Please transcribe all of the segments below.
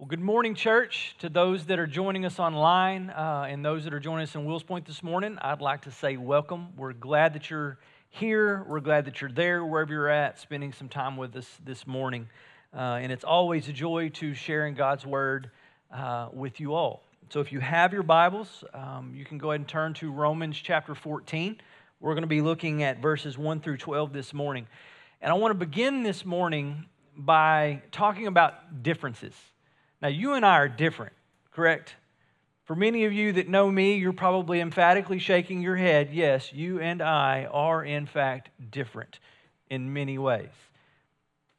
Well, good morning, church. To those that are joining us online uh, and those that are joining us in Wills Point this morning, I'd like to say welcome. We're glad that you're here. We're glad that you're there, wherever you're at, spending some time with us this morning. Uh, and it's always a joy to sharing God's word uh, with you all. So if you have your Bibles, um, you can go ahead and turn to Romans chapter 14. We're going to be looking at verses 1 through 12 this morning. And I want to begin this morning by talking about differences. Now, you and I are different, correct? For many of you that know me, you're probably emphatically shaking your head. Yes, you and I are, in fact, different in many ways.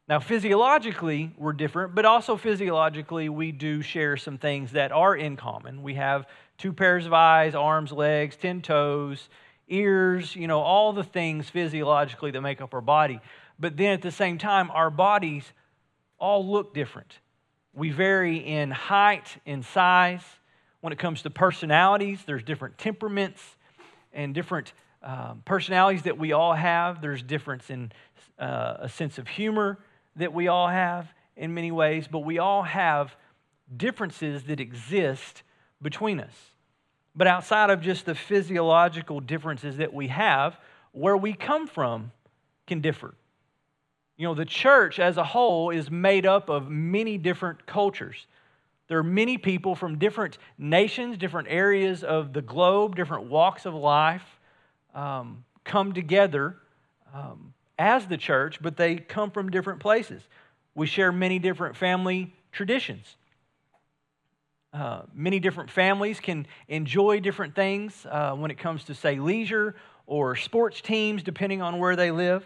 Now, physiologically, we're different, but also physiologically, we do share some things that are in common. We have two pairs of eyes, arms, legs, 10 toes, ears, you know, all the things physiologically that make up our body. But then at the same time, our bodies all look different. We vary in height, in size. When it comes to personalities, there's different temperaments and different um, personalities that we all have. There's difference in uh, a sense of humor that we all have in many ways, but we all have differences that exist between us. But outside of just the physiological differences that we have, where we come from can differ. You know, the church as a whole is made up of many different cultures. There are many people from different nations, different areas of the globe, different walks of life um, come together um, as the church, but they come from different places. We share many different family traditions. Uh, many different families can enjoy different things uh, when it comes to, say, leisure or sports teams, depending on where they live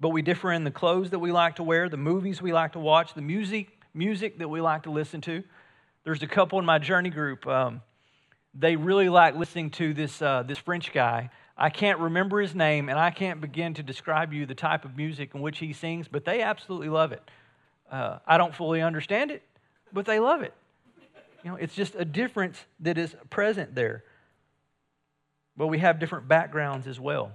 but we differ in the clothes that we like to wear, the movies we like to watch, the music, music that we like to listen to. There's a couple in my journey group. Um, they really like listening to this, uh, this French guy. I can't remember his name, and I can't begin to describe you the type of music in which he sings, but they absolutely love it. Uh, I don't fully understand it, but they love it. You know, it's just a difference that is present there. But we have different backgrounds as well.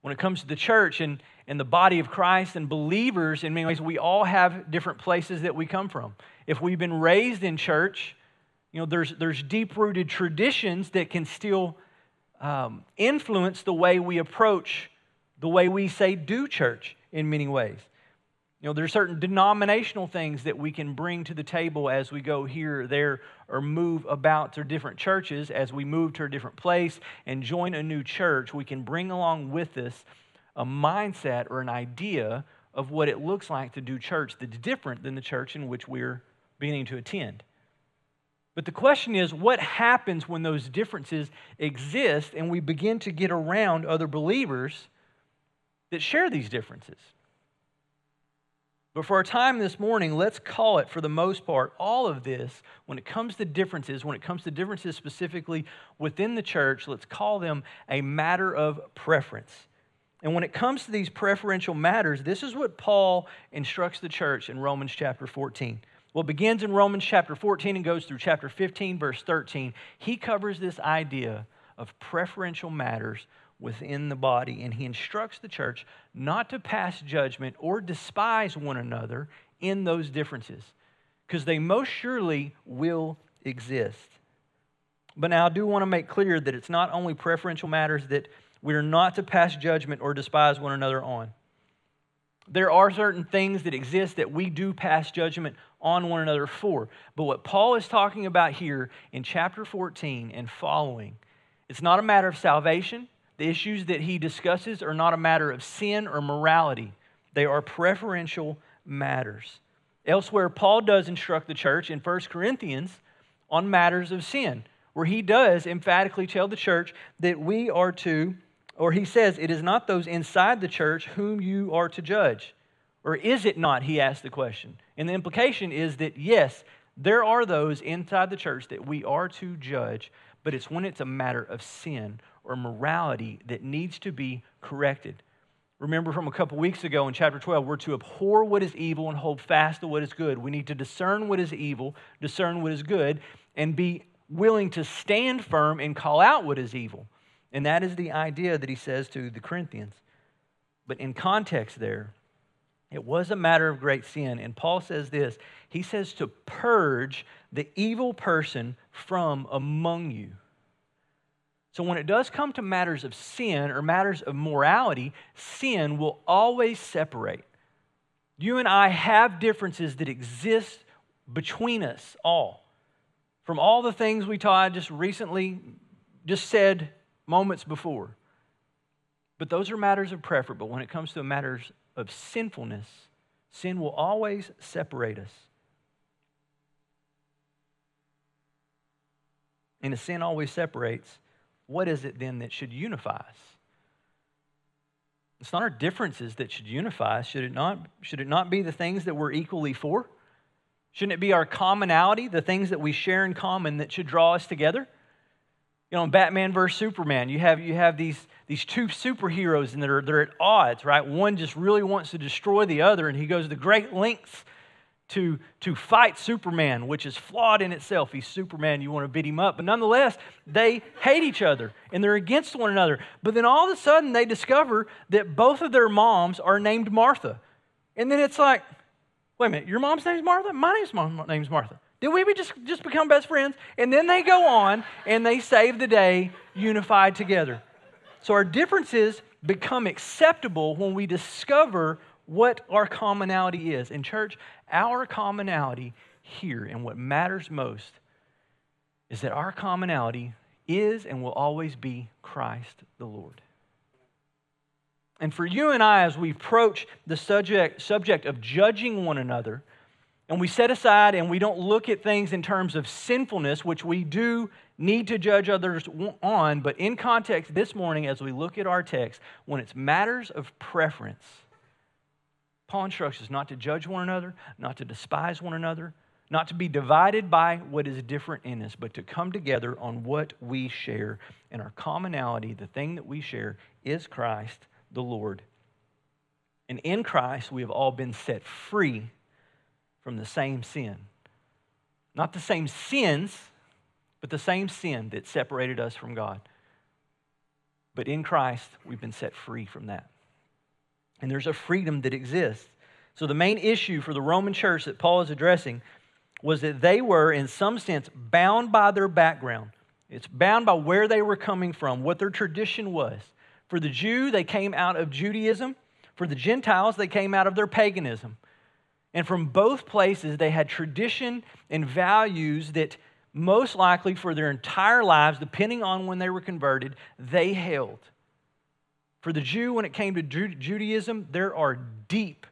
When it comes to the church and, and the body of Christ and believers, in many ways, we all have different places that we come from. If we've been raised in church, you know, there's, there's deep rooted traditions that can still um, influence the way we approach, the way we say do church in many ways. You know, there are certain denominational things that we can bring to the table as we go here, or there, or move about to different churches. As we move to a different place and join a new church, we can bring along with us a mindset or an idea of what it looks like to do church that's different than the church in which we're beginning to attend. But the question is, what happens when those differences exist and we begin to get around other believers that share these differences? But for our time this morning, let's call it, for the most part, all of this, when it comes to differences, when it comes to differences specifically within the church, let's call them a matter of preference. And when it comes to these preferential matters, this is what Paul instructs the church in Romans chapter 14. Well, begins in Romans chapter 14 and goes through chapter 15, verse 13. He covers this idea of preferential matters within the body. And he instructs the church not to pass judgment or despise one another in those differences, because they most surely will exist. But now I do want to make clear that it's not only preferential matters that we are not to pass judgment or despise one another on. There are certain things that exist that we do pass judgment on one another for. But what Paul is talking about here in chapter 14 and following, it's not a matter of salvation. The issues that he discusses are not a matter of sin or morality, they are preferential matters. Elsewhere, Paul does instruct the church in 1 Corinthians on matters of sin, where he does emphatically tell the church that we are to, or he says, it is not those inside the church whom you are to judge. Or is it not? He asks the question. And the implication is that, yes, there are those inside the church that we are to judge, but it's when it's a matter of sin or morality that needs to be corrected. Remember from a couple weeks ago in chapter 12, we're to abhor what is evil and hold fast to what is good. We need to discern what is evil, discern what is good, and be willing to stand firm and call out what is evil. And that is the idea that he says to the Corinthians. But in context, there, It was a matter of great sin. And Paul says this He says to purge the evil person from among you. So, when it does come to matters of sin or matters of morality, sin will always separate. You and I have differences that exist between us all. From all the things we taught just recently, just said moments before. But those are matters of preference. But when it comes to matters of sinfulness, sin will always separate us. And if sin always separates, what is it then that should unify us? It's not our differences that should unify us. Should it not, should it not be the things that we're equally for? Shouldn't it be our commonality, the things that we share in common that should draw us together? You know, in Batman versus Superman, you have, you have these, these two superheroes and they're, they're at odds, right? One just really wants to destroy the other, and he goes to great lengths to, to fight Superman, which is flawed in itself. He's Superman, you want to beat him up. But nonetheless, they hate each other and they're against one another. But then all of a sudden, they discover that both of their moms are named Martha. And then it's like, wait a minute, your mom's name's Martha? My name's, mom, name's Martha. Did we just, just become best friends? And then they go on and they save the day unified together. So our differences become acceptable when we discover what our commonality is. In church, our commonality here and what matters most is that our commonality is and will always be Christ the Lord. And for you and I, as we approach the subject, subject of judging one another, and we set aside and we don't look at things in terms of sinfulness, which we do need to judge others on, but in context this morning, as we look at our text, when it's matters of preference, Paul instructs us not to judge one another, not to despise one another, not to be divided by what is different in us, but to come together on what we share. And our commonality, the thing that we share, is Christ the Lord. And in Christ, we have all been set free from the same sin. Not the same sins, but the same sin that separated us from God. But in Christ, we've been set free from that. And there's a freedom that exists. So, the main issue for the Roman church that Paul is addressing was that they were, in some sense, bound by their background. It's bound by where they were coming from, what their tradition was. For the Jew, they came out of Judaism. For the Gentiles, they came out of their paganism. And from both places, they had tradition and values that most likely for their entire lives, depending on when they were converted, they held. For the Jew, when it came to Judaism, there are deep,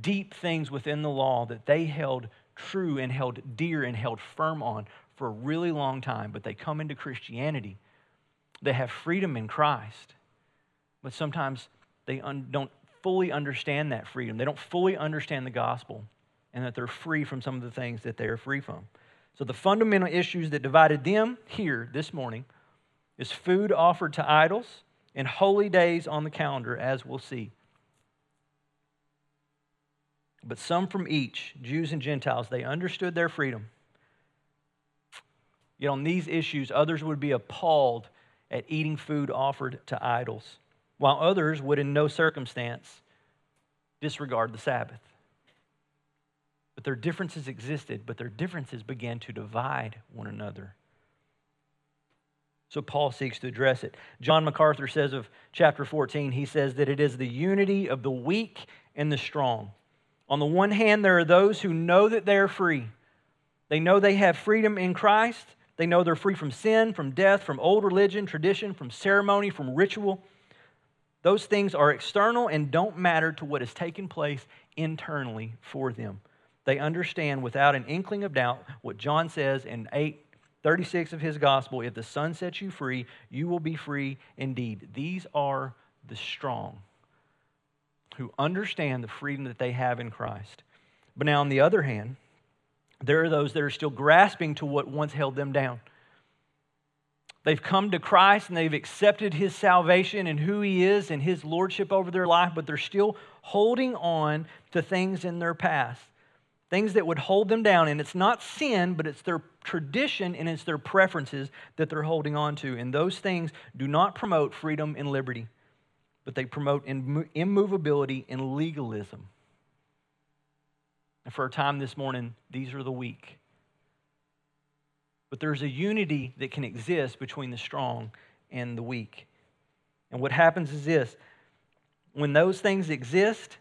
deep things within the law that they held true and held dear and held firm on for a really long time. But they come into Christianity, they have freedom in Christ, but sometimes they un- don't fully understand that freedom. They don't fully understand the gospel and that they're free from some of the things that they are free from. So, the fundamental issues that divided them here this morning is food offered to idols and holy days on the calendar, as we'll see. But some from each, Jews and Gentiles, they understood their freedom. Yet on these issues, others would be appalled at eating food offered to idols, while others would in no circumstance disregard the Sabbath. But their differences existed, but their differences began to divide one another. So Paul seeks to address it. John MacArthur says of chapter 14, he says that it is the unity of the weak and the strong. On the one hand, there are those who know that they are free. They know they have freedom in Christ. They know they're free from sin, from death, from old religion, tradition, from ceremony, from ritual. Those things are external and don't matter to what is taking place internally for them. They understand without an inkling of doubt what John says in 8 36 of his gospel if the Son sets you free, you will be free indeed. These are the strong who understand the freedom that they have in Christ. But now, on the other hand, there are those that are still grasping to what once held them down. They've come to Christ and they've accepted his salvation and who he is and his lordship over their life, but they're still holding on to things in their past things that would hold them down. And it's not sin, but it's their tradition and it's their preferences that they're holding on to. And those things do not promote freedom and liberty, but they promote immovability and legalism. And for our time this morning, these are the weak. But there's a unity that can exist between the strong and the weak. And what happens is this when those things exist,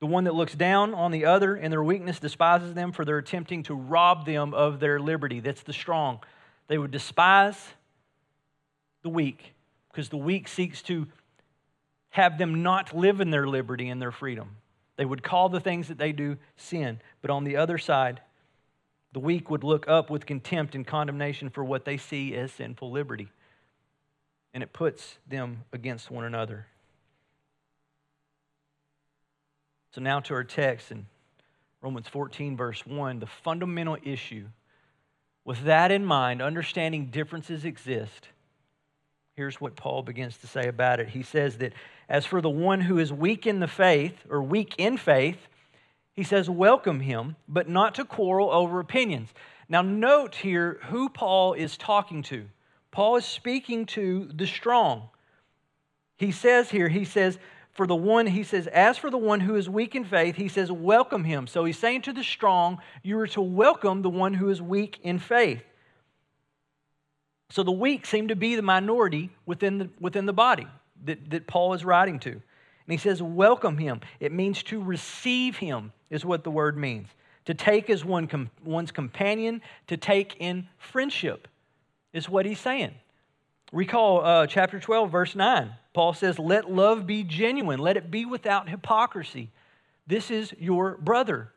the one that looks down on the other in their weakness despises them for their attempting to rob them of their liberty. That's the strong. They would despise the weak because the weak seeks to have them not live in their liberty and their freedom. They would call the things that they do sin. But on the other side, the weak would look up with contempt and condemnation for what they see as sinful liberty. And it puts them against one another. So now to our text in Romans 14, verse 1, the fundamental issue. With that in mind, understanding differences exist, here's what Paul begins to say about it. He says that as for the one who is weak in the faith, or weak in faith, he says, welcome him, but not to quarrel over opinions. Now, note here who Paul is talking to. Paul is speaking to the strong. He says here, he says, for the one, he says, as for the one who is weak in faith, he says, welcome him. So he's saying to the strong, you are to welcome the one who is weak in faith. So the weak seem to be the minority within the, within the body that, that Paul is writing to. And he says, welcome him. It means to receive him, is what the word means. To take as one com- one's companion, to take in friendship, is what he's saying. Recall uh, chapter 12, verse 9. Paul says, Let love be genuine, let it be without hypocrisy. This is your brother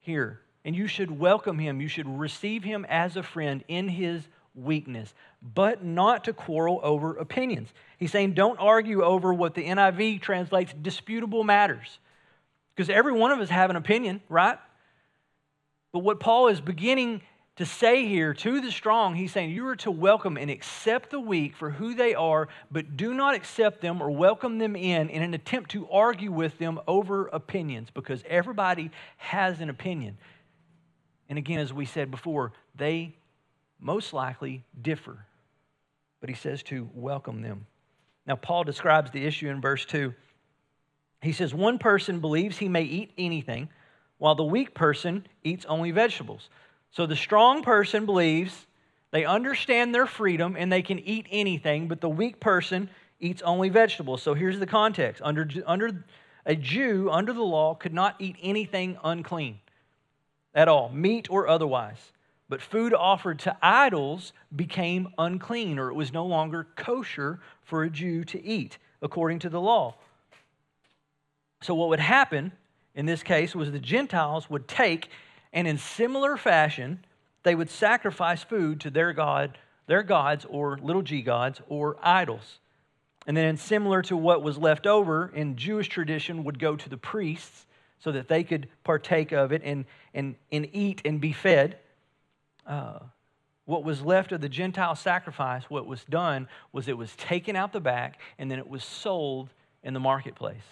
here, and you should welcome him. You should receive him as a friend in his weakness, but not to quarrel over opinions. He's saying, Don't argue over what the NIV translates disputable matters, because every one of us have an opinion, right? But what Paul is beginning to say here to the strong, he's saying you are to welcome and accept the weak for who they are, but do not accept them or welcome them in in an attempt to argue with them over opinions because everybody has an opinion. And again, as we said before, they most likely differ. But he says to welcome them. Now, Paul describes the issue in verse 2. He says, One person believes he may eat anything, while the weak person eats only vegetables. So the strong person believes they understand their freedom and they can eat anything, but the weak person eats only vegetables. So here's the context under, under a Jew, under the law, could not eat anything unclean at all, meat or otherwise. But food offered to idols became unclean, or it was no longer kosher for a Jew to eat, according to the law. So, what would happen in this case was the Gentiles would take and in similar fashion, they would sacrifice food to their god, their gods or little g gods or idols. And then, similar to what was left over in Jewish tradition, would go to the priests so that they could partake of it and, and, and eat and be fed. Uh, what was left of the Gentile sacrifice, what was done was it was taken out the back and then it was sold in the marketplace.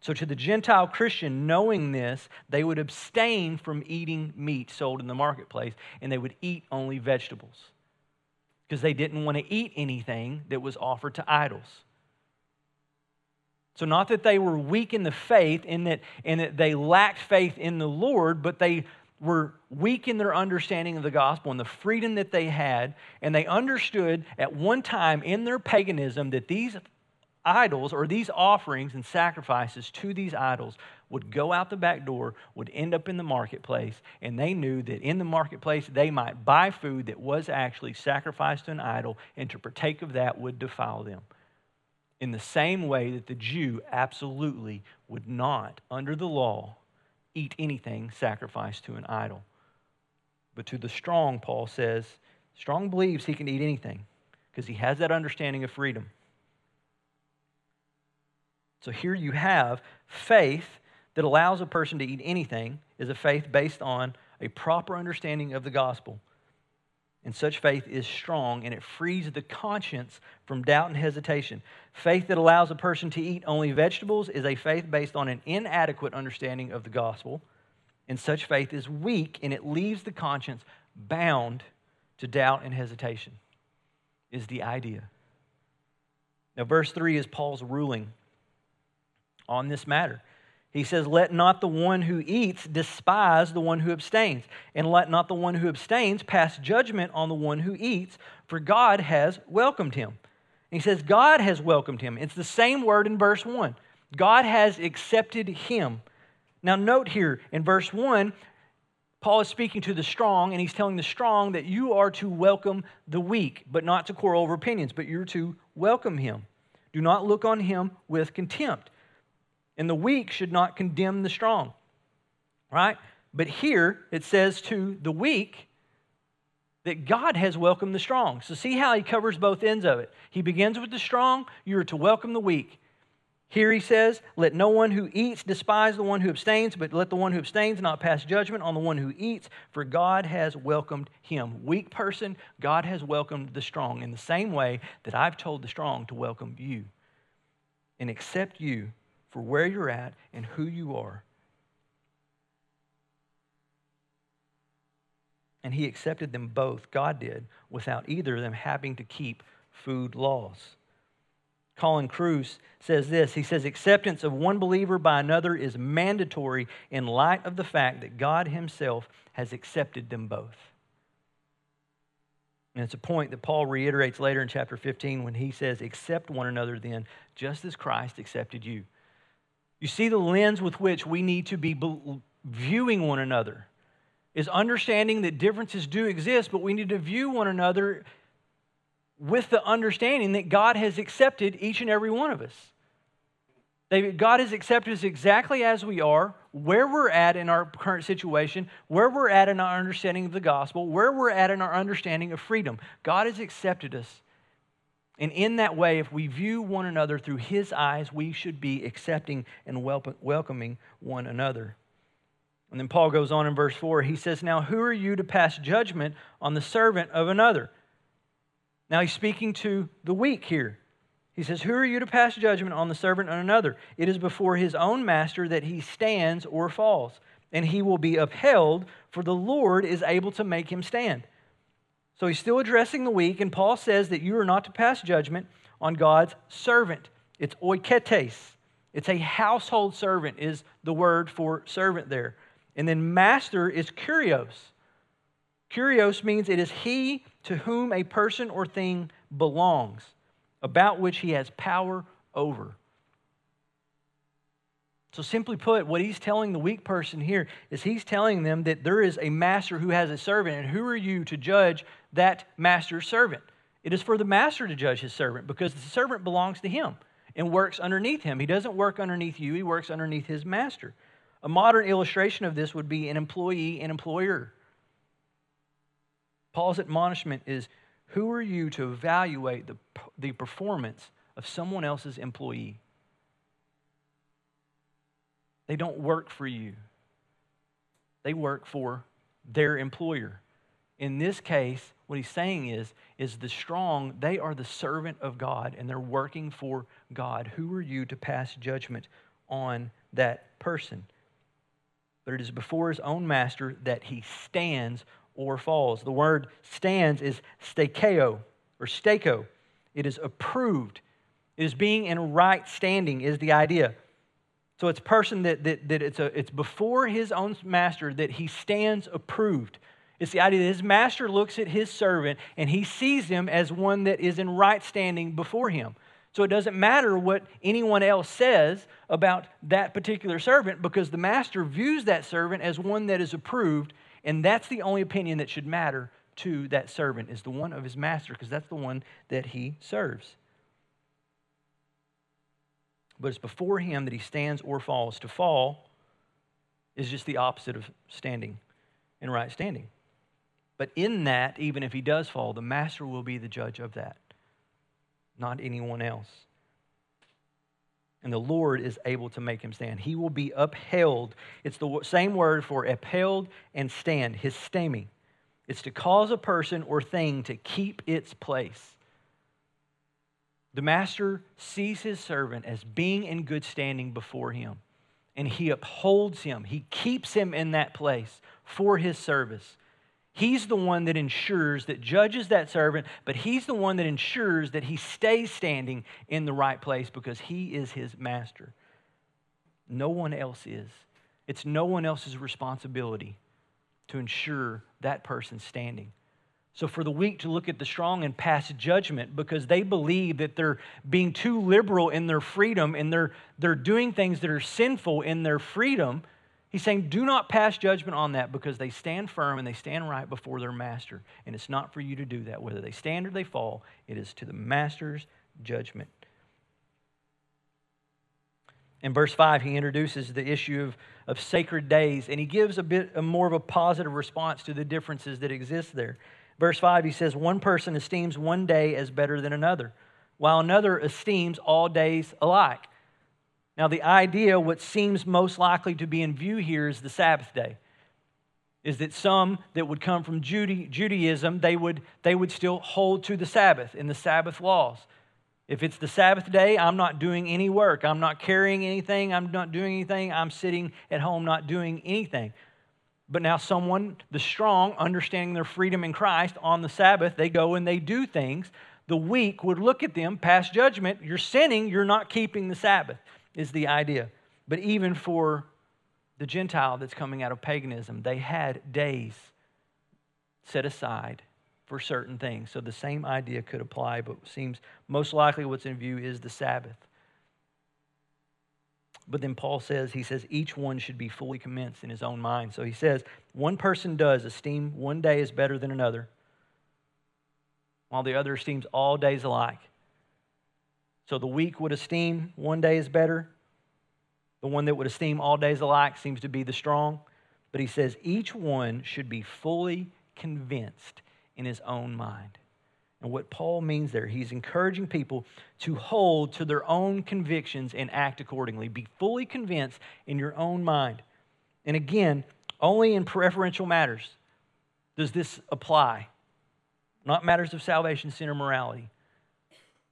So, to the Gentile Christian, knowing this, they would abstain from eating meat sold in the marketplace and they would eat only vegetables because they didn't want to eat anything that was offered to idols. So, not that they were weak in the faith and that, and that they lacked faith in the Lord, but they were weak in their understanding of the gospel and the freedom that they had. And they understood at one time in their paganism that these idols or these offerings and sacrifices to these idols would go out the back door, would end up in the marketplace, and they knew that in the marketplace they might buy food that was actually sacrificed to an idol, and to partake of that would defile them. In the same way that the Jew absolutely would not, under the law, eat anything sacrificed to an idol. But to the strong, Paul says, strong believes he can eat anything because he has that understanding of freedom. So here you have faith that allows a person to eat anything is a faith based on a proper understanding of the gospel. And such faith is strong and it frees the conscience from doubt and hesitation. Faith that allows a person to eat only vegetables is a faith based on an inadequate understanding of the gospel. And such faith is weak and it leaves the conscience bound to doubt and hesitation, is the idea. Now, verse 3 is Paul's ruling on this matter. He says, Let not the one who eats despise the one who abstains, and let not the one who abstains pass judgment on the one who eats, for God has welcomed him. And he says, God has welcomed him. It's the same word in verse 1. God has accepted him. Now, note here in verse 1, Paul is speaking to the strong, and he's telling the strong that you are to welcome the weak, but not to quarrel over opinions, but you're to welcome him. Do not look on him with contempt and the weak should not condemn the strong. Right? But here it says to the weak that God has welcomed the strong. So see how he covers both ends of it. He begins with the strong, you are to welcome the weak. Here he says, Let no one who eats despise the one who abstains, but let the one who abstains not pass judgment on the one who eats, for God has welcomed him. Weak person, God has welcomed the strong in the same way that I've told the strong to welcome you and accept you for where you're at and who you are. And he accepted them both, God did, without either of them having to keep food laws. Colin Kruse says this He says, Acceptance of one believer by another is mandatory in light of the fact that God Himself has accepted them both. And it's a point that Paul reiterates later in chapter 15 when he says, Accept one another then, just as Christ accepted you. You see, the lens with which we need to be viewing one another is understanding that differences do exist, but we need to view one another with the understanding that God has accepted each and every one of us. God has accepted us exactly as we are, where we're at in our current situation, where we're at in our understanding of the gospel, where we're at in our understanding of freedom. God has accepted us and in that way, if we view one another through his eyes, we should be accepting and welcoming one another. And then Paul goes on in verse 4. He says, Now who are you to pass judgment on the servant of another? Now he's speaking to the weak here. He says, Who are you to pass judgment on the servant of another? It is before his own master that he stands or falls, and he will be upheld, for the Lord is able to make him stand. So he's still addressing the weak, and Paul says that you are not to pass judgment on God's servant. It's oiketes. It's a household servant, is the word for servant there. And then master is kurios. Kurios means it is he to whom a person or thing belongs, about which he has power over. So, simply put, what he's telling the weak person here is he's telling them that there is a master who has a servant, and who are you to judge that master's servant? It is for the master to judge his servant because the servant belongs to him and works underneath him. He doesn't work underneath you, he works underneath his master. A modern illustration of this would be an employee and employer. Paul's admonishment is who are you to evaluate the, the performance of someone else's employee? They don't work for you, they work for their employer. In this case, what he's saying is, is the strong, they are the servant of God and they're working for God. Who are you to pass judgment on that person? But it is before his own master that he stands or falls. The word stands is stakeo or stako. It is approved. It is being in right standing, is the idea. So it's person that, that, that it's, a, it's before his own master that he stands approved. It's the idea that his master looks at his servant and he sees him as one that is in right standing before him. So it doesn't matter what anyone else says about that particular servant because the master views that servant as one that is approved, and that's the only opinion that should matter to that servant is the one of his master because that's the one that he serves but it's before him that he stands or falls. To fall is just the opposite of standing in right standing. But in that, even if he does fall, the master will be the judge of that, not anyone else. And the Lord is able to make him stand. He will be upheld. It's the same word for upheld and stand, histemi. It's to cause a person or thing to keep its place. The master sees his servant as being in good standing before him, and he upholds him. He keeps him in that place for his service. He's the one that ensures, that judges that servant, but he's the one that ensures that he stays standing in the right place because he is his master. No one else is. It's no one else's responsibility to ensure that person's standing. So, for the weak to look at the strong and pass judgment because they believe that they're being too liberal in their freedom and they're, they're doing things that are sinful in their freedom, he's saying, do not pass judgment on that because they stand firm and they stand right before their master. And it's not for you to do that. Whether they stand or they fall, it is to the master's judgment. In verse 5, he introduces the issue of, of sacred days, and he gives a bit a more of a positive response to the differences that exist there. Verse 5, he says, One person esteems one day as better than another, while another esteems all days alike. Now, the idea, what seems most likely to be in view here, is the Sabbath day. Is that some that would come from Judaism, they would, they would still hold to the Sabbath and the Sabbath laws. If it's the Sabbath day, I'm not doing any work. I'm not carrying anything. I'm not doing anything. I'm sitting at home not doing anything. But now, someone, the strong, understanding their freedom in Christ on the Sabbath, they go and they do things. The weak would look at them, pass judgment. You're sinning, you're not keeping the Sabbath, is the idea. But even for the Gentile that's coming out of paganism, they had days set aside for certain things. So the same idea could apply, but seems most likely what's in view is the Sabbath. But then Paul says, he says, each one should be fully convinced in his own mind. So he says, one person does esteem one day is better than another, while the other esteems all days alike. So the weak would esteem one day is better. The one that would esteem all days alike seems to be the strong. But he says, each one should be fully convinced in his own mind. And what Paul means there, he's encouraging people to hold to their own convictions and act accordingly. Be fully convinced in your own mind. And again, only in preferential matters does this apply, not matters of salvation, sin, or morality.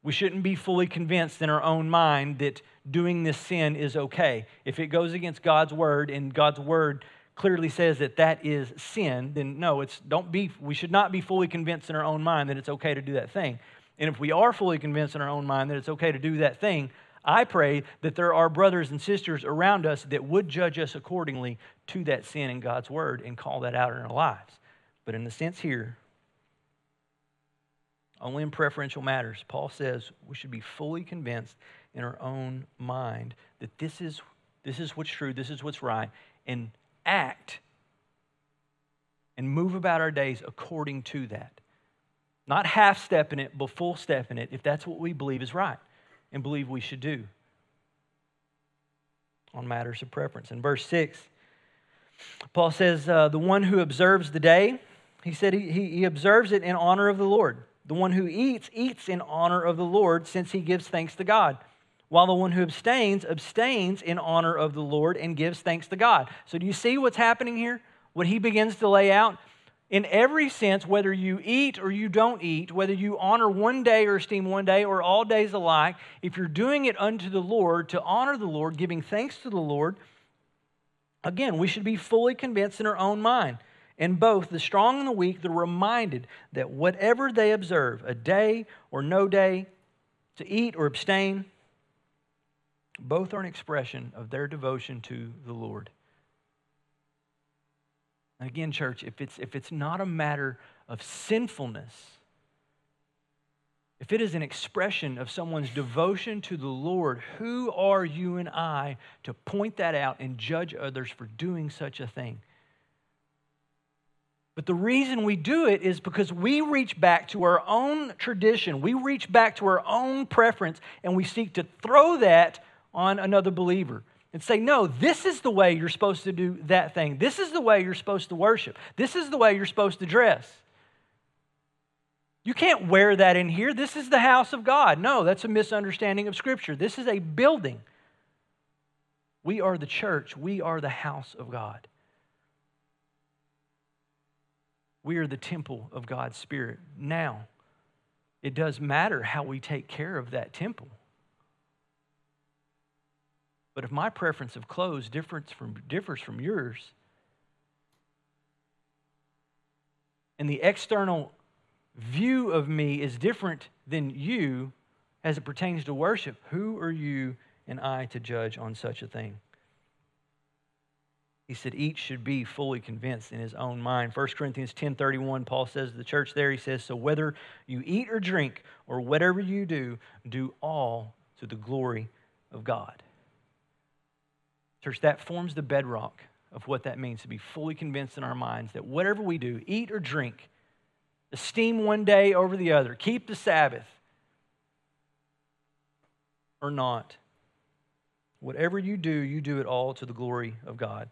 We shouldn't be fully convinced in our own mind that doing this sin is okay. If it goes against God's word and God's word clearly says that that is sin, then no, it's don't be we should not be fully convinced in our own mind that it's okay to do that thing. And if we are fully convinced in our own mind that it's okay to do that thing, I pray that there are brothers and sisters around us that would judge us accordingly to that sin in God's word and call that out in our lives. But in the sense here, only in preferential matters, Paul says we should be fully convinced in our own mind that this is, this is what's true, this is what's right, and act and move about our days according to that. Not half step in it, but full step in it if that's what we believe is right and believe we should do on matters of preference. In verse 6, Paul says, uh, The one who observes the day, he said he, he observes it in honor of the Lord. The one who eats, eats in honor of the Lord, since he gives thanks to God while the one who abstains abstains in honor of the Lord and gives thanks to God. So, do you see what's happening here? What he begins to lay out? In every sense, whether you eat or you don't eat, whether you honor one day or esteem one day or all days alike, if you're doing it unto the Lord, to honor the Lord, giving thanks to the Lord, again, we should be fully convinced in our own mind. And both the strong and the weak, they're reminded that whatever they observe, a day or no day, to eat or abstain, both are an expression of their devotion to the Lord. And again, church, if it's, if it's not a matter of sinfulness, if it is an expression of someone's devotion to the Lord, who are you and I to point that out and judge others for doing such a thing? But the reason we do it is because we reach back to our own tradition, we reach back to our own preference, and we seek to throw that on another believer and say, no, this is the way you're supposed to do that thing. This is the way you're supposed to worship. This is the way you're supposed to dress. You can't wear that in here. This is the house of God. No, that's a misunderstanding of Scripture. This is a building. We are the church, we are the house of God. We are the temple of God's Spirit. Now, it does matter how we take care of that temple. But if my preference of clothes differs from, differs from yours, and the external view of me is different than you as it pertains to worship, who are you and I to judge on such a thing? He said each should be fully convinced in his own mind. 1 Corinthians 10:31 Paul says to the church there he says so whether you eat or drink or whatever you do do all to the glory of God. Church that forms the bedrock of what that means to be fully convinced in our minds that whatever we do, eat or drink, esteem one day over the other, keep the Sabbath or not. Whatever you do, you do it all to the glory of God.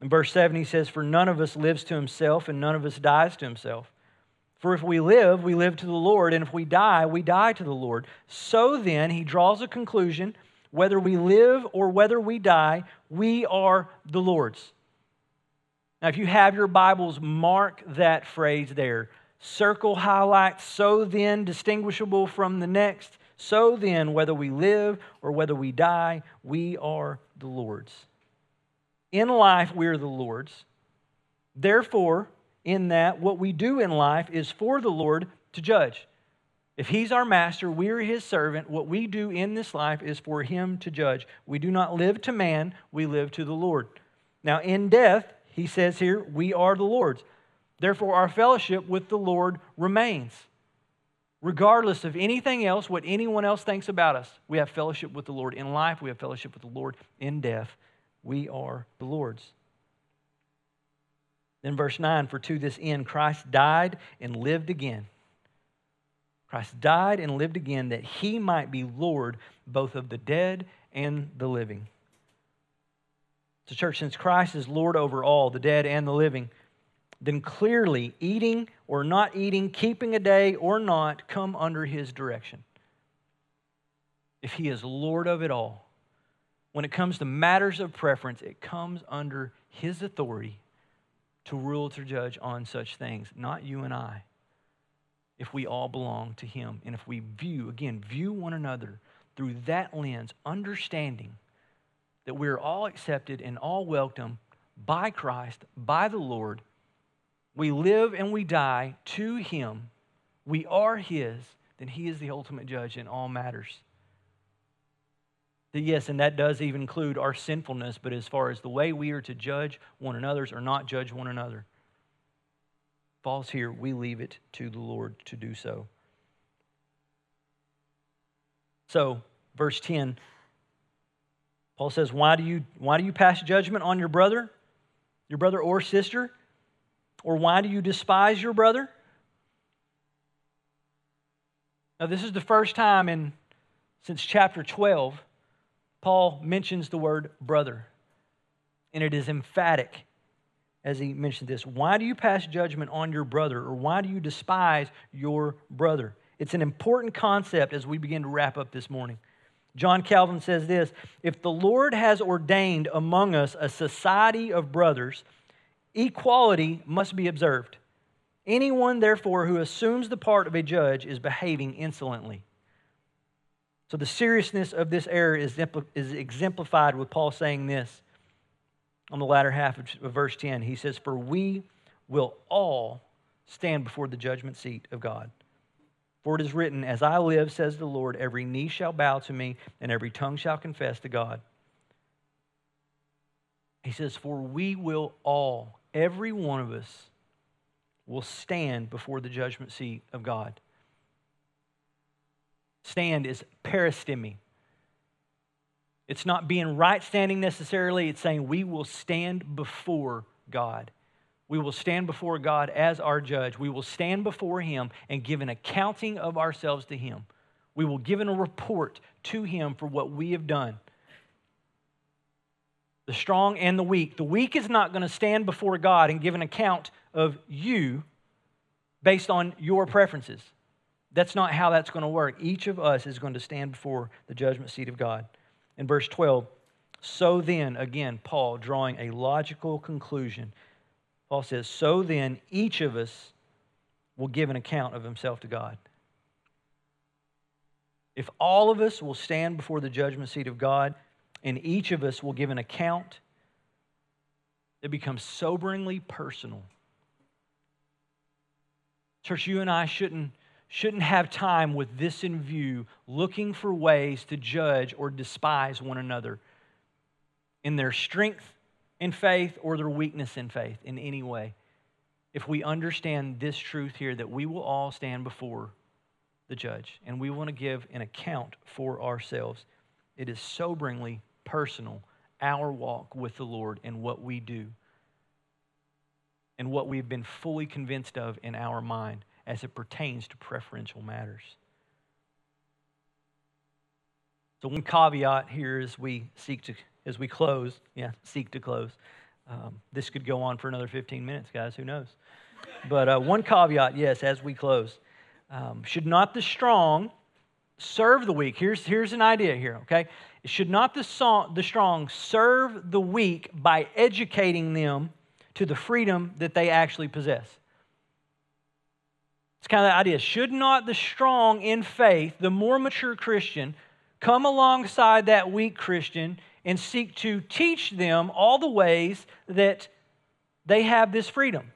In verse 7, he says, For none of us lives to himself, and none of us dies to himself. For if we live, we live to the Lord, and if we die, we die to the Lord. So then, he draws a conclusion whether we live or whether we die, we are the Lord's. Now, if you have your Bibles, mark that phrase there. Circle, highlight, so then, distinguishable from the next. So then, whether we live or whether we die, we are the Lord's. In life, we are the Lord's. Therefore, in that, what we do in life is for the Lord to judge. If He's our master, we are His servant. What we do in this life is for Him to judge. We do not live to man, we live to the Lord. Now, in death, He says here, we are the Lord's. Therefore, our fellowship with the Lord remains. Regardless of anything else, what anyone else thinks about us, we have fellowship with the Lord. In life, we have fellowship with the Lord. In death, we are the Lord's. Then, verse 9 For to this end Christ died and lived again. Christ died and lived again that he might be Lord both of the dead and the living. So, church, since Christ is Lord over all, the dead and the living, then clearly eating or not eating, keeping a day or not, come under his direction. If he is Lord of it all, when it comes to matters of preference, it comes under his authority to rule, to judge on such things, not you and I. If we all belong to him, and if we view, again, view one another through that lens, understanding that we're all accepted and all welcome by Christ, by the Lord, we live and we die to him, we are his, then he is the ultimate judge in all matters. Yes, and that does even include our sinfulness, but as far as the way we are to judge one another's or not judge one another, falls here, we leave it to the Lord to do so. So, verse 10, Paul says, Why do you, why do you pass judgment on your brother, your brother or sister? Or why do you despise your brother? Now, this is the first time in since chapter 12 Paul mentions the word brother, and it is emphatic as he mentioned this. Why do you pass judgment on your brother, or why do you despise your brother? It's an important concept as we begin to wrap up this morning. John Calvin says this If the Lord has ordained among us a society of brothers, equality must be observed. Anyone, therefore, who assumes the part of a judge is behaving insolently. So the seriousness of this error is, exemplified with Paul saying this on the latter half of verse 10. He says, For we will all stand before the judgment seat of God. For it is written, As I live, says the Lord, every knee shall bow to me, and every tongue shall confess to God. He says, For we will all, every one of us, will stand before the judgment seat of God. Stand is paristemi. It's not being right standing necessarily, it's saying we will stand before God. We will stand before God as our judge. We will stand before Him and give an accounting of ourselves to Him. We will give a report to Him for what we have done. The strong and the weak. The weak is not going to stand before God and give an account of you based on your preferences. That's not how that's going to work. Each of us is going to stand before the judgment seat of God. In verse 12, so then, again, Paul drawing a logical conclusion. Paul says, So then, each of us will give an account of himself to God. If all of us will stand before the judgment seat of God and each of us will give an account, it becomes soberingly personal. Church, you and I shouldn't shouldn't have time with this in view, looking for ways to judge or despise one another in their strength in faith or their weakness in faith in any way if we understand this truth here that we will all stand before the judge and we want to give an account for ourselves. It is soberingly personal, our walk with the Lord and what we do and what we've been fully convinced of in our mind as it pertains to preferential matters. So, one caveat here as we seek to, as we close, yeah, seek to close. Um, this could go on for another 15 minutes, guys, who knows? But uh, one caveat, yes, as we close. Um, should not the strong serve the weak? Here's, here's an idea here, okay? Should not the, song, the strong serve the weak by educating them to the freedom that they actually possess? It's kind of the idea. Should not the strong in faith, the more mature Christian, come alongside that weak Christian and seek to teach them all the ways that they have this freedom?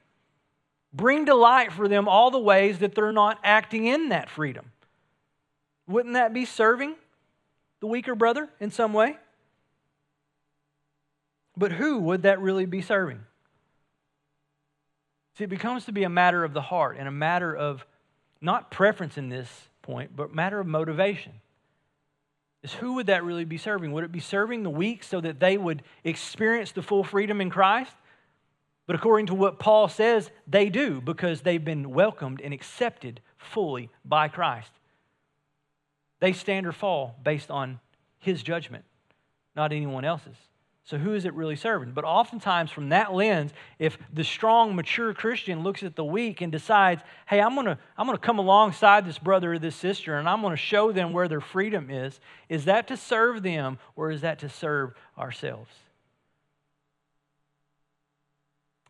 Bring to light for them all the ways that they're not acting in that freedom. Wouldn't that be serving the weaker brother in some way? But who would that really be serving? See, it becomes to be a matter of the heart and a matter of not preference in this point, but matter of motivation. Is who would that really be serving? Would it be serving the weak so that they would experience the full freedom in Christ? But according to what Paul says, they do because they've been welcomed and accepted fully by Christ. They stand or fall based on his judgment, not anyone else's. So, who is it really serving? But oftentimes, from that lens, if the strong, mature Christian looks at the weak and decides, hey, I'm going to I'm going to come alongside this brother or this sister and I'm going to show them where their freedom is, is that to serve them or is that to serve ourselves?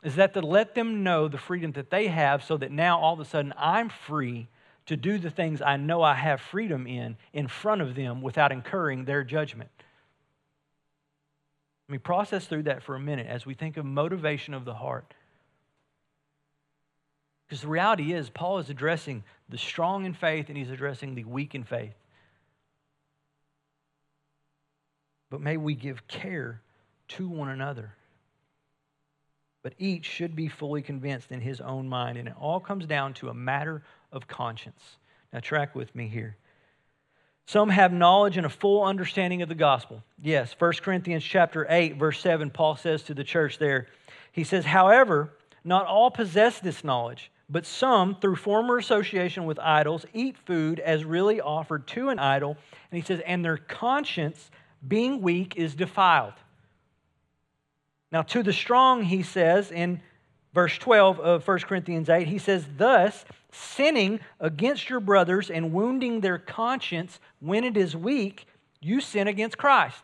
is that to let them know the freedom that they have so that now all of a sudden I'm free to do the things I know I have freedom in in front of them without incurring their judgment. Let me process through that for a minute as we think of motivation of the heart. Because the reality is, Paul is addressing the strong in faith and he's addressing the weak in faith. But may we give care to one another but each should be fully convinced in his own mind. And it all comes down to a matter of conscience. Now, track with me here. Some have knowledge and a full understanding of the gospel. Yes, 1 Corinthians chapter 8, verse 7, Paul says to the church there, he says, However, not all possess this knowledge, but some, through former association with idols, eat food as really offered to an idol. And he says, And their conscience, being weak, is defiled. Now, to the strong, he says in verse 12 of 1 Corinthians 8, he says, Thus, sinning against your brothers and wounding their conscience when it is weak, you sin against Christ.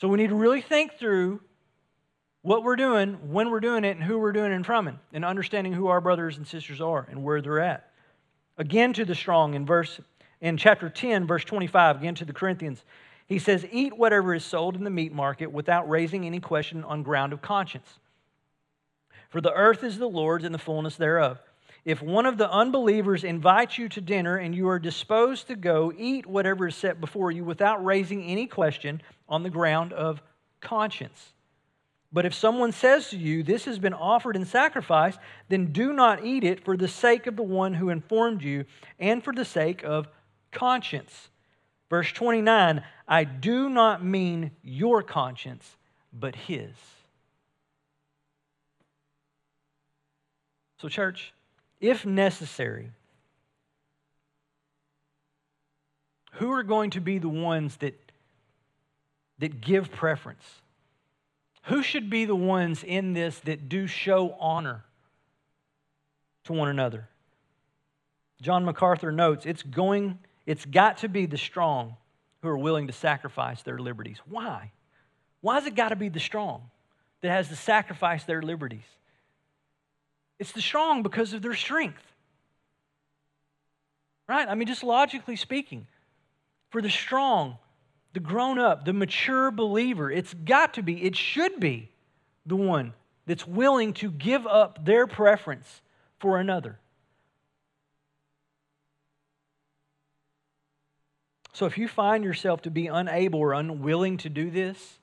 So we need to really think through what we're doing, when we're doing it, and who we're doing it from, it, and understanding who our brothers and sisters are and where they're at. Again to the strong in verse in chapter 10, verse 25, again to the Corinthians. He says, Eat whatever is sold in the meat market without raising any question on ground of conscience. For the earth is the Lord's and the fullness thereof. If one of the unbelievers invites you to dinner and you are disposed to go, eat whatever is set before you without raising any question on the ground of conscience. But if someone says to you, This has been offered in sacrifice, then do not eat it for the sake of the one who informed you and for the sake of conscience. Verse 29 I do not mean your conscience, but his. So, church, if necessary, who are going to be the ones that, that give preference? Who should be the ones in this that do show honor to one another? John MacArthur notes it's going it's got to be the strong who are willing to sacrifice their liberties. Why? Why has it got to be the strong that has to sacrifice their liberties? It's the strong because of their strength. Right? I mean, just logically speaking, for the strong, the grown up, the mature believer, it's got to be, it should be the one that's willing to give up their preference for another. So if you find yourself to be unable or unwilling to do this,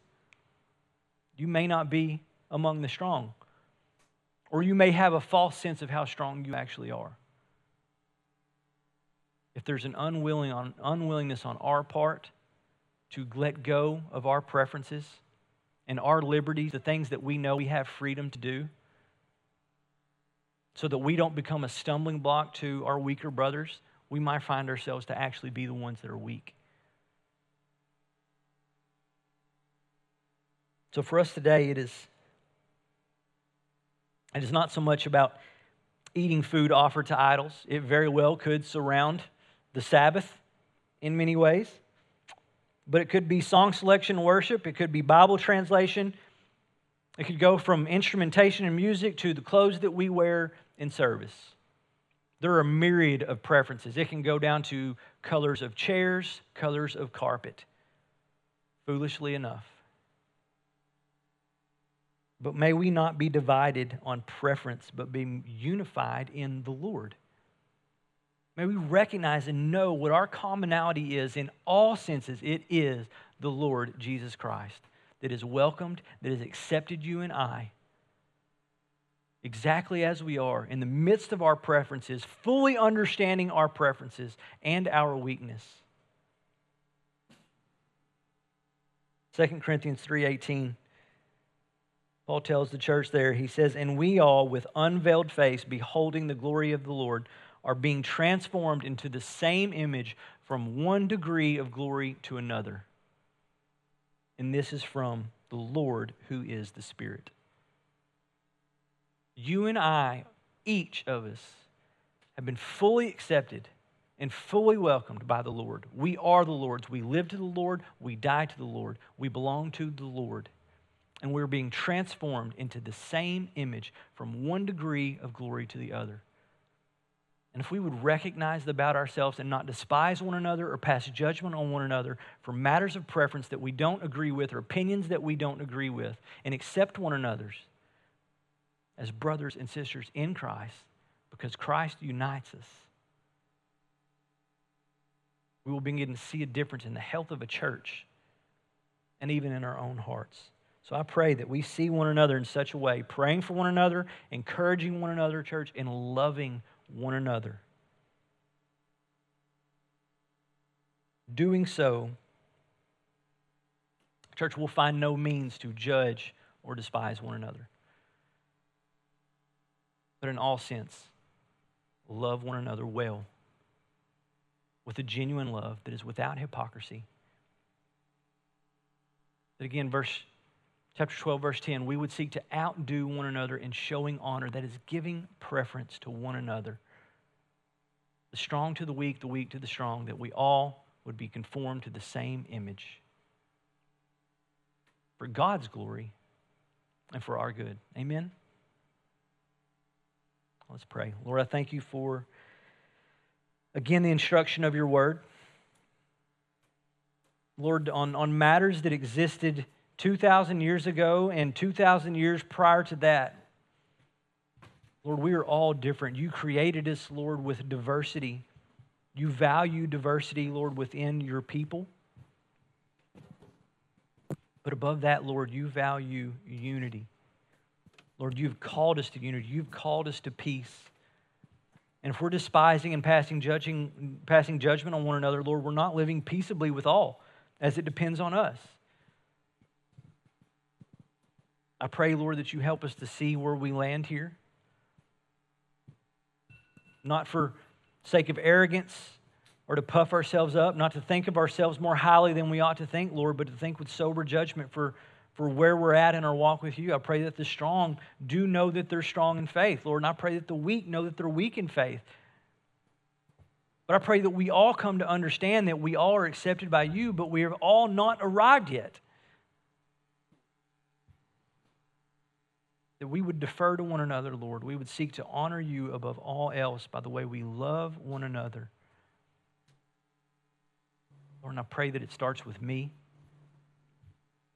You may not be among the strong, or you may have a false sense of how strong you actually are. If there's an unwilling on, unwillingness on our part to let go of our preferences and our liberties, the things that we know we have freedom to do, so that we don't become a stumbling block to our weaker brothers, we might find ourselves to actually be the ones that are weak. So for us today, it is, it is not so much about eating food offered to idols. It very well could surround the Sabbath in many ways. But it could be song selection worship, it could be Bible translation, it could go from instrumentation and music to the clothes that we wear in service. There are a myriad of preferences. It can go down to colors of chairs, colors of carpet. Foolishly enough, but may we not be divided on preference, but be unified in the Lord. May we recognize and know what our commonality is in all senses. It is the Lord Jesus Christ that has welcomed, that has accepted you and I exactly as we are, in the midst of our preferences, fully understanding our preferences and our weakness. 2 Corinthians 3:18 Paul tells the church there, he says, And we all, with unveiled face, beholding the glory of the Lord, are being transformed into the same image from one degree of glory to another. And this is from the Lord who is the Spirit. You and I, each of us, have been fully accepted and fully welcomed by the Lord. We are the Lord's. We live to the Lord. We die to the Lord. We belong to the Lord and we're being transformed into the same image from one degree of glory to the other. And if we would recognize about ourselves and not despise one another or pass judgment on one another for matters of preference that we don't agree with or opinions that we don't agree with, and accept one another's as brothers and sisters in Christ, because Christ unites us, we will begin to see a difference in the health of a church and even in our own hearts. So I pray that we see one another in such a way, praying for one another, encouraging one another, church, and loving one another. Doing so, church will find no means to judge or despise one another. But in all sense, love one another well with a genuine love that is without hypocrisy. That again, verse chapter 12, verse 10, we would seek to outdo one another in showing honor, that is, giving preference to one another. The strong to the weak, the weak to the strong, that we all would be conformed to the same image. For God's glory and for our good. Amen? Let's pray. Lord, I thank you for, again, the instruction of your word. Lord, on, on matters that existed 2,000 years ago and 2,000 years prior to that. Lord, we are all different. You created us, Lord, with diversity. You value diversity, Lord, within your people. But above that, Lord, you value unity. Lord, you've called us to unity. You've called us to peace. And if we're despising and passing, judging, passing judgment on one another, Lord, we're not living peaceably with all, as it depends on us. I pray, Lord, that you help us to see where we land here. Not for sake of arrogance or to puff ourselves up, not to think of ourselves more highly than we ought to think, Lord, but to think with sober judgment for, for where we're at in our walk with you. I pray that the strong do know that they're strong in faith, Lord, and I pray that the weak know that they're weak in faith. But I pray that we all come to understand that we all are accepted by you, but we have all not arrived yet. That we would defer to one another, Lord. We would seek to honor you above all else by the way we love one another. Lord, and I pray that it starts with me.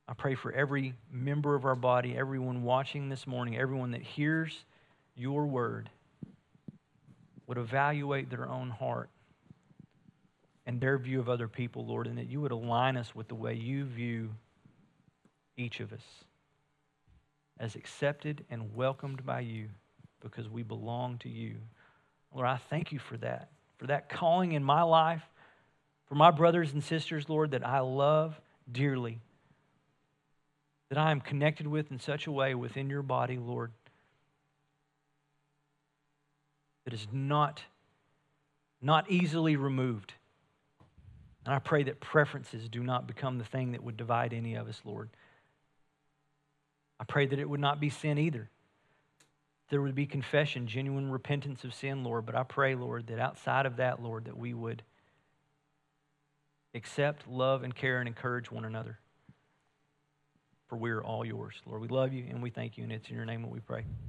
I pray for every member of our body, everyone watching this morning, everyone that hears your word would evaluate their own heart and their view of other people, Lord, and that you would align us with the way you view each of us. As accepted and welcomed by you because we belong to you. Lord, I thank you for that, for that calling in my life, for my brothers and sisters, Lord, that I love dearly, that I am connected with in such a way within your body, Lord, that is not, not easily removed. And I pray that preferences do not become the thing that would divide any of us, Lord. I pray that it would not be sin either. There would be confession, genuine repentance of sin, Lord. But I pray, Lord, that outside of that, Lord, that we would accept, love, and care and encourage one another. For we are all yours. Lord, we love you and we thank you, and it's in your name that we pray.